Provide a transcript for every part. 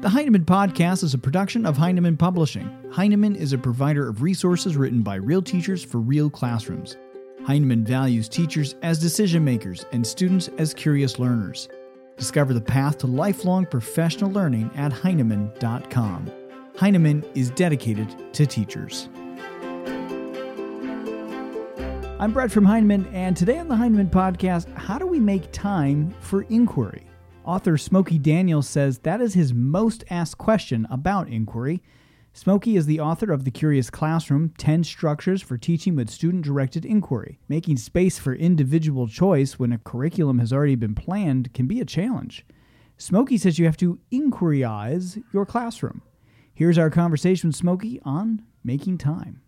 The Heinemann Podcast is a production of Heinemann Publishing. Heinemann is a provider of resources written by real teachers for real classrooms. Heinemann values teachers as decision makers and students as curious learners. Discover the path to lifelong professional learning at Heinemann.com. Heinemann is dedicated to teachers. I'm Brett from Heinemann, and today on the Heinemann Podcast, how do we make time for inquiry? Author Smokey Daniels says that is his most asked question about inquiry. Smokey is the author of The Curious Classroom 10 Structures for Teaching with Student Directed Inquiry. Making space for individual choice when a curriculum has already been planned can be a challenge. Smokey says you have to inquiryize your classroom. Here's our conversation with Smokey on making time.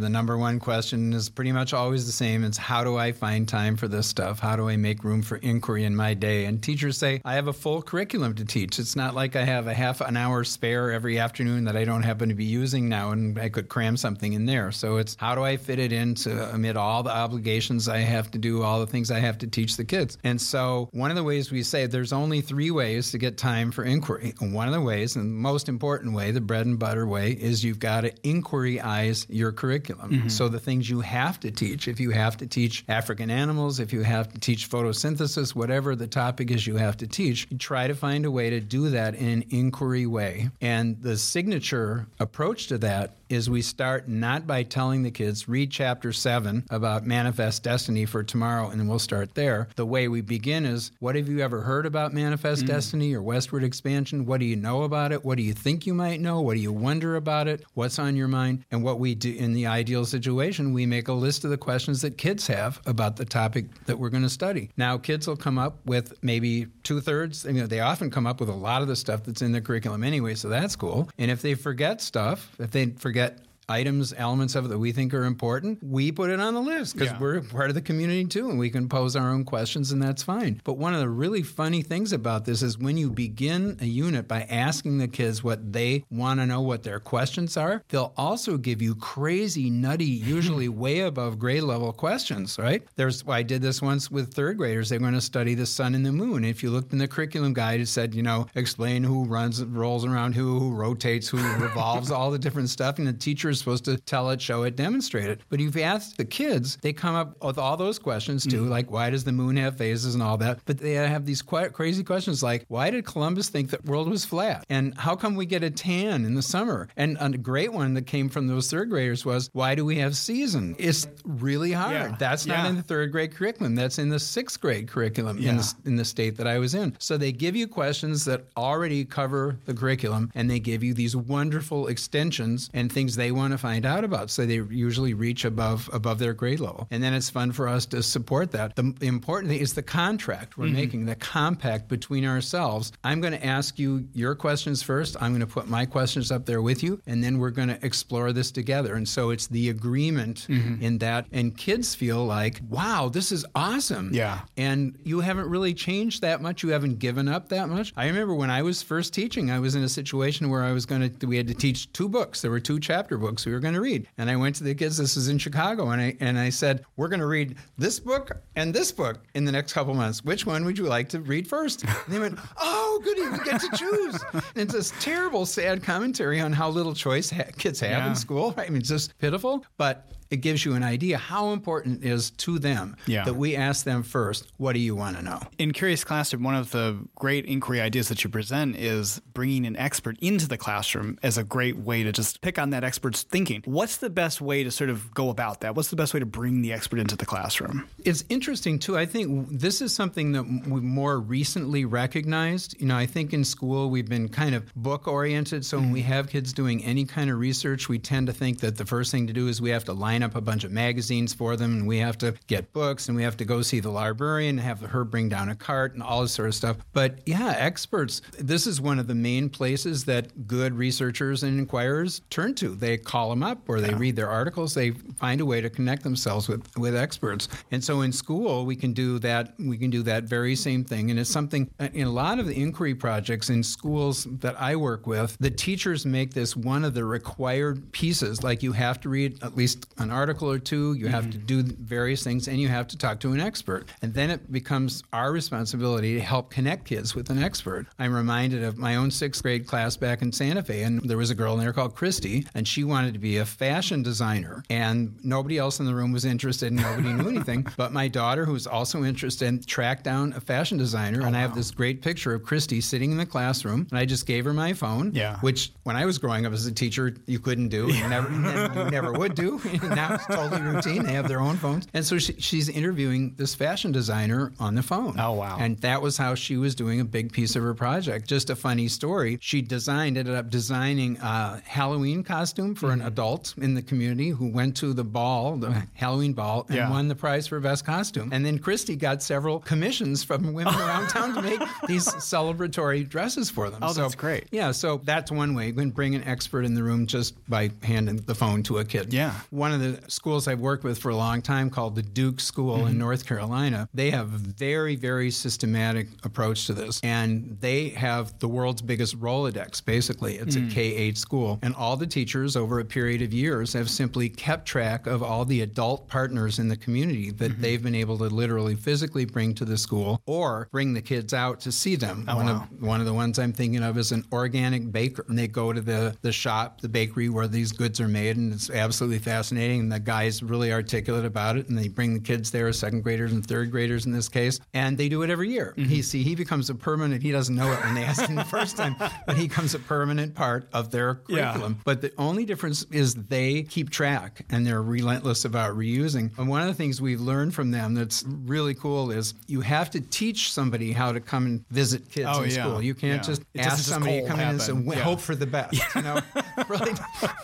The number one question is pretty much always the same. It's how do I find time for this stuff? How do I make room for inquiry in my day? And teachers say, I have a full curriculum to teach. It's not like I have a half an hour spare every afternoon that I don't happen to be using now and I could cram something in there. So it's how do I fit it in to amid all the obligations I have to do, all the things I have to teach the kids? And so one of the ways we say there's only three ways to get time for inquiry. And one of the ways, and the most important way, the bread and butter way, is you've got to inquiryize your curriculum curriculum. Mm-hmm. So the things you have to teach, if you have to teach African animals, if you have to teach photosynthesis, whatever the topic is you have to teach, you try to find a way to do that in an inquiry way. And the signature approach to that is we start not by telling the kids, read chapter seven about manifest destiny for tomorrow, and we'll start there. The way we begin is, what have you ever heard about manifest mm. destiny or westward expansion? What do you know about it? What do you think you might know? What do you wonder about it? What's on your mind? And what we do in the ideal situation, we make a list of the questions that kids have about the topic that we're going to study. Now, kids will come up with maybe two thirds. You know, they often come up with a lot of the stuff that's in the curriculum anyway, so that's cool. And if they forget stuff, if they forget get items, elements of it that we think are important, we put it on the list because yeah. we're part of the community too and we can pose our own questions and that's fine. But one of the really funny things about this is when you begin a unit by asking the kids what they want to know, what their questions are, they'll also give you crazy, nutty, usually way above grade level questions, right? There's, I did this once with third graders. They are going to study the sun and the moon. If you looked in the curriculum guide, it said, you know, explain who runs, rolls around who, who rotates, who revolves, all the different stuff. And the teachers supposed to tell it, show it, demonstrate it. But if you ask the kids, they come up with all those questions too, mm-hmm. like why does the moon have phases and all that. But they have these quite crazy questions like why did Columbus think the world was flat? And how come we get a tan in the summer? And a great one that came from those third graders was why do we have season? It's really hard. Yeah. That's not yeah. in the third grade curriculum. That's in the sixth grade curriculum yeah. in, the, in the state that I was in. So they give you questions that already cover the curriculum and they give you these wonderful extensions and things they want to find out about. So they usually reach above above their grade level, and then it's fun for us to support that. The, the important thing is the contract we're mm-hmm. making, the compact between ourselves. I'm going to ask you your questions first. I'm going to put my questions up there with you, and then we're going to explore this together. And so it's the agreement mm-hmm. in that, and kids feel like, wow, this is awesome. Yeah. And you haven't really changed that much. You haven't given up that much. I remember when I was first teaching, I was in a situation where I was going to. We had to teach two books. There were two chapter books we were going to read. And I went to the kids, this is in Chicago, and I, and I said, We're going to read this book and this book in the next couple months. Which one would you like to read first? And they went, Oh, goody, we get to choose. and it's this terrible, sad commentary on how little choice ha- kids have yeah. in school. I mean, it's just pitiful. But it gives you an idea how important it is to them yeah. that we ask them first, what do you want to know? In Curious Classroom, one of the great inquiry ideas that you present is bringing an expert into the classroom as a great way to just pick on that expert's thinking. What's the best way to sort of go about that? What's the best way to bring the expert into the classroom? It's interesting, too. I think this is something that we more recently recognized. You know, I think in school we've been kind of book oriented. So mm-hmm. when we have kids doing any kind of research, we tend to think that the first thing to do is we have to line line up a bunch of magazines for them, and we have to get books, and we have to go see the librarian, and have her bring down a cart, and all this sort of stuff. But yeah, experts, this is one of the main places that good researchers and inquirers turn to. They call them up, or they yeah. read their articles. They find a way to connect themselves with with experts. And so in school, we can do that. We can do that very same thing, and it's something uh, in a lot of the inquiry projects in schools that I work with. The teachers make this one of the required pieces. Like you have to read at least an an article or two, you have to mm-hmm. do various things, and you have to talk to an expert. And then it becomes our responsibility to help connect kids with an expert. I'm reminded of my own sixth grade class back in Santa Fe, and there was a girl in there called Christy, and she wanted to be a fashion designer. And nobody else in the room was interested, and nobody knew anything. But my daughter, who was also interested, tracked down a fashion designer, oh, and I have this great picture of Christy sitting in the classroom, and I just gave her my phone, Yeah. which when I was growing up as a teacher, you couldn't do, and never, you never would do. now it's totally routine. They have their own phones, and so she, she's interviewing this fashion designer on the phone. Oh, wow. And that was how she was doing a big piece of her project. Just a funny story. She designed, ended up designing a Halloween costume for Mm-hmm. an adult in the community who went to the ball, the Halloween ball, and Yeah. won the prize for best costume. And then Christy got several commissions from women around town to make these celebratory dresses for them. Oh, so, that's great. Yeah, so that's one way. You can bring an expert in the room just by handing the phone to a kid. Yeah. One of the schools I've worked with for a long time called the Duke School Mm-hmm. in North Carolina, they have a very, very systematic approach to this. And they have the world's biggest Rolodex, basically. It's Mm. a K 8 school. And all the teachers over a period of years have simply kept track of all the adult partners in the community that Mm-hmm. they've been able to literally physically bring to the school or bring the kids out to see them. one, Oh, wow. of, one of the ones I'm thinking of is an organic baker. And they go to the, the shop, the bakery where these goods are made, and it's absolutely fascinating. And the guy's really articulate about it. And they bring the kids there, second graders and third graders in this case, and they do it every year. Mm-hmm. He see he becomes a permanent. He doesn't know it when they ask him the first time, but he becomes a permanent part of their Yeah. curriculum. But the only difference is they keep track and they're relentless about reusing. And one of the things we've learned from them that's really cool is you have to teach somebody how to come and visit kids Oh, in yeah. school. You can't Yeah. just It ask just somebody to cold come in and say, "We Yeah. hope for the best. You know, really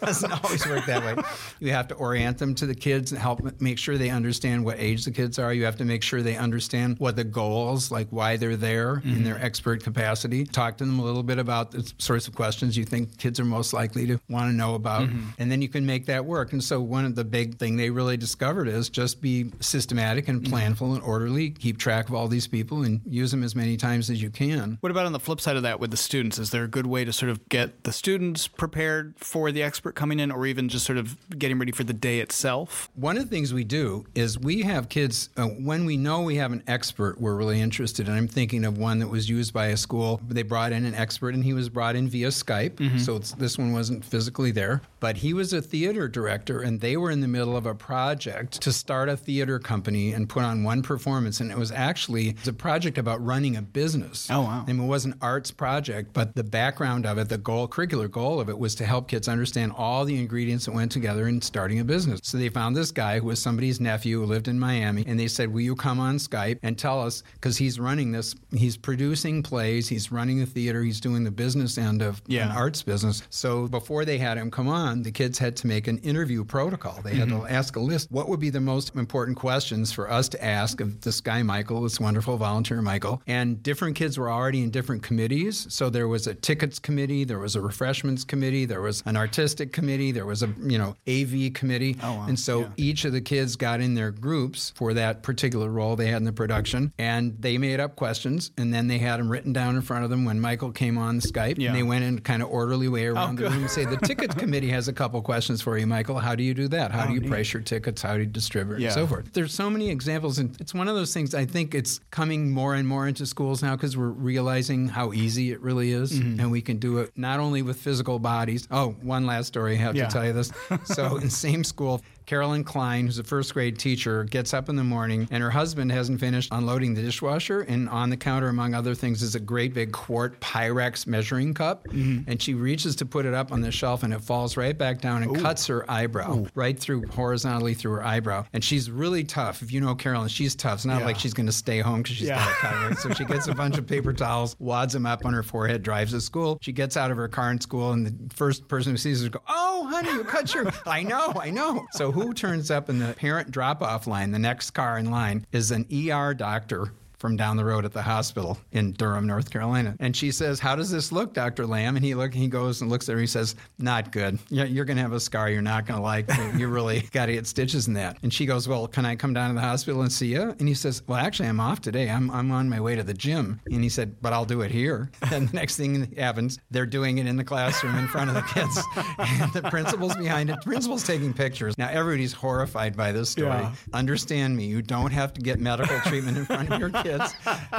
doesn't always work that way. You have to orient them to the kids and help make sure they understand what age the kids are. You have to make sure they understand what the goals, like why they're there in their mm-hmm. expert capacity. Talk to them a little bit about the sorts of questions you think kids are most likely to want to know about, mm-hmm. and then you can make that work. And so one of the big thing they really discovered is just be systematic and mm-hmm. planful and orderly. Keep track of all these people and use them as many times as you can. What about on the flip side of that with the students? Is there a good way to sort of get the students prepared for the expert coming in or even just sort of getting ready for the day itself? One of the things we do is we have kids, uh, when we know we have an expert we're really interested in. I'm thinking of one that was used by a school. They brought in an expert and he was brought in via Skype. So it's, this one wasn't physically there. But he was a theater director and they were in the middle of a project to start a theater company and put on one performance. And it was actually it was a project about running a business. Oh, wow. I mean, it was an arts project, but the background of it, the goal, curricular goal of it was to help kids understand all the ingredients that went together in starting a business. So they found this guy who was somebody's nephew who lived in Miami, and they said, Will you come on Skype and tell us? Because he's running this, he's producing plays, he's running the theater, he's doing the business end of Yeah. an arts business. So before they had him come on, the kids had to make an interview protocol. They had to mm-hmm. ask a list. What would be the most important questions for us to ask of this guy, Michael, this wonderful volunteer, Michael? And different kids were already in different committees. So there was a tickets committee, there was a refreshments committee, there was an artistic committee, there was a, you know, AV committee. Oh, wow. And so Yeah. each of the kids got in their groups for that particular role they had in the production, and they made up questions, and then they had them written down in front of them when Michael came on Skype, Yeah. and they went in kind of orderly way around the room and say, "The tickets committee has a couple questions for you, Michael. How do you do that? How do you price your tickets? How do you distribute, Yeah. and so forth?" There's so many examples, and it's one of those things. I think it's coming more and more into schools now because we're realizing how easy it really is, Mm-hmm. and we can do it not only with physical bodies. Oh, one last story I have Yeah. to tell you this. So in same school, Carolyn Klein, who's a first grade teacher, gets up in the morning and her husband hasn't finished unloading the dishwasher. And on the counter, among other things, is a great big quart Pyrex measuring cup. Mm-hmm. And she reaches to put it up on the shelf and it falls right back down and cuts her eyebrow right through horizontally through her eyebrow. And she's really tough. If you know Carolyn, she's tough. It's not Yeah. like she's going to stay home because she's Yeah. got a cataract. So she gets a bunch of paper towels, wads them up on her forehead, drives to school. She gets out of her car in school, and the first person who sees her go, "Oh, honey, you cut your." I know, I know. So who turns up in the parent drop-off line? The next car in line is an ER doctor from down the road at the hospital in Durham, North Carolina. And she says, How does this look, Dr. Lamb? And he look he goes and looks at her, he says, Not good. You're, you're gonna have a scar you're not gonna like. You really gotta get stitches in that. And she goes, Well, can I come down to the hospital and see you? And he says, Well, actually I'm off today. I'm I'm on my way to the gym. And he said, But I'll do it here. And the next thing happens, they're doing it in the classroom in front of the kids. and the principal's behind it. The principal's taking pictures. Now everybody's horrified by this story. Yeah. Understand me, you don't have to get medical treatment in front of your kids.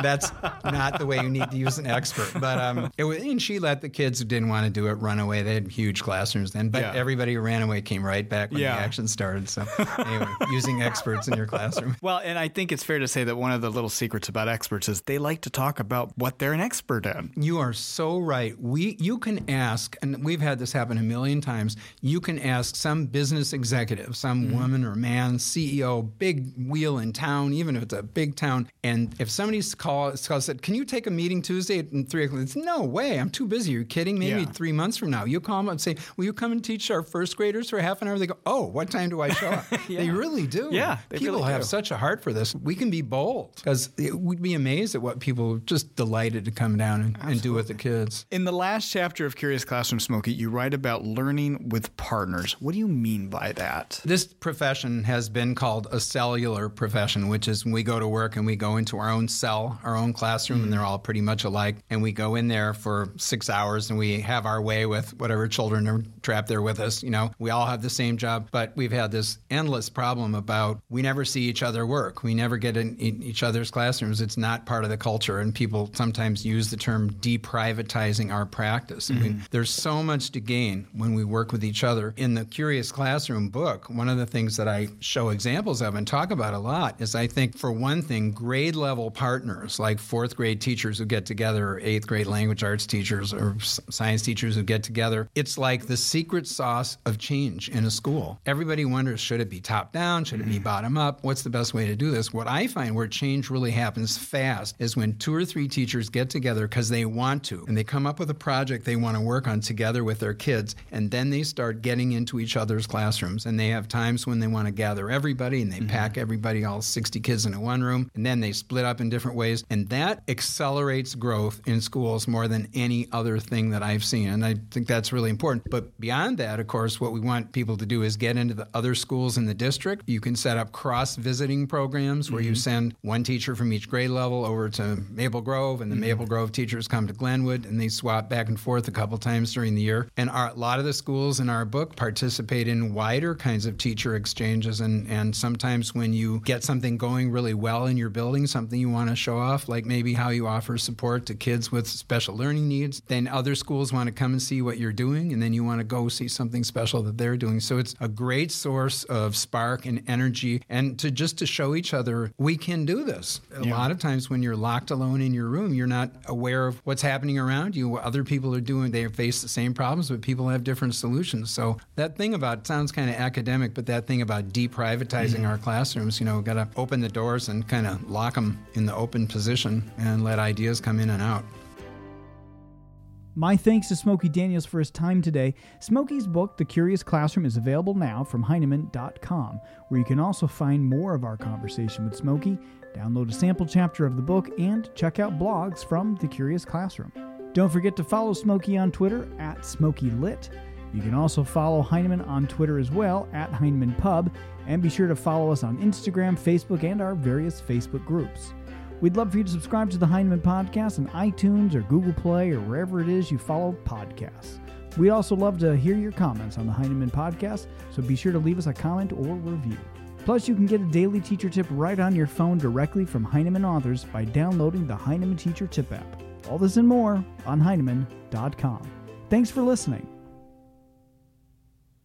That's not the way you need to use an expert. But um, it was, and she let the kids who didn't want to do it run away. They had huge classrooms then, but Yeah. everybody who ran away came right back when Yeah. the action started. So anyway, using experts in your classroom. Well, and I think it's fair to say that one of the little secrets about experts is they like to talk about what they're an expert in. You are so right. We you can ask, and we've had this happen a million times. You can ask some business executive, some woman or man, CEO, big wheel in town, even if it's a big town, and if somebody's called call said, "Can you take a meeting Tuesday at three o'clock?" It's no way. I'm too busy. You're kidding? Maybe Yeah. three months from now, you call them and say, "Will you come and teach our first graders for half an hour?" They go, "Oh, what time do I show up?" They really do. Yeah, people really have do. such a heart for this. We can be bold because we'd be amazed at what people are just delighted to come down and, and do with the kids. In the last chapter of Curious Classroom Smokey, you write about learning with partners. What do you mean by that? This profession has been called a cellular profession, which is when we go to work and we go into our own cell, our own classroom, and they're mm. all pretty much alike. And we go in there for six hours and we have our way with whatever children are trapped there with us. You know, we all have the same job, but we've had this endless problem about we never see each other work. We never get in, in each other's classrooms. It's not part of the culture. And people sometimes use the term deprivatizing our practice. I mean, mm-hmm. there's so much to gain when we work with each other. In the Curious Classroom book, one of the things that I show examples of and talk about a lot is I think, for one thing, grade level partners like fourth grade teachers who get together, or eighth grade language arts teachers, or science teachers who get together. It's like the secret sauce of change in a school. Everybody wonders should it be top down? Should it be mm-hmm. bottom up? What's the best way to do this? What I find where change really happens fast is when two or three teachers get together because they want to and they come up with a project they want to work on together with their kids and then they start getting into each other's classrooms and they have times when they want to gather everybody and they mm-hmm. pack everybody all 60 kids into one room and then they split up in different ways and that accelerates growth in schools more than any other thing that I've seen and I think that's really important. But beyond that of course what we want people to do is get into the other schools in the district. You can set up cross visiting programs where you mm-hmm. send one teacher from each grade level over to Maple Grove and the mm-hmm. Maple Grove teachers come to Glenwood and they swap back and forth a couple times during the year. And our, a lot of the schools in our book participate in wider kinds of teacher exchanges and, and sometimes when you get something going really well in your building something you want to show off like maybe how you offer support to kids with special learning needs then other schools want to come and see what you're doing and then you want to go see something special that they're doing. So it's a great source of spark and energy and to just to show each other we can do this. A lot of times when you're locked alone in your room you're not aware of what's happening around you what other people are doing they face the same problems but people have different solutions. So that thing about sounds kind of academic but that thing about deprivatizing mm-hmm. our classrooms you know we've got to open the doors and kind of lock them in the open position and let ideas come in and out My thanks to Smokey Daniels for his time today. Smokey's book, The Curious Classroom, is available now from Heinemann.com, where you can also find more of our conversation with Smokey, download a sample chapter of the book, and check out blogs from The Curious Classroom. Don't forget to follow Smokey on Twitter at SmokeyLit. You can also follow Heinemann on Twitter as well at Heinemann Pub, and be sure to follow us on Instagram, Facebook, and our various Facebook groups. We'd love for you to subscribe to the Heinemann Podcast on iTunes or Google Play or wherever it is you follow podcasts. We'd also love to hear your comments on the Heinemann Podcast, so be sure to leave us a comment or review. Plus, you can get a daily teacher tip right on your phone directly from Heinemann authors by downloading the Heinemann Teacher Tip app. All this and more on Heinemann.com. Thanks for listening.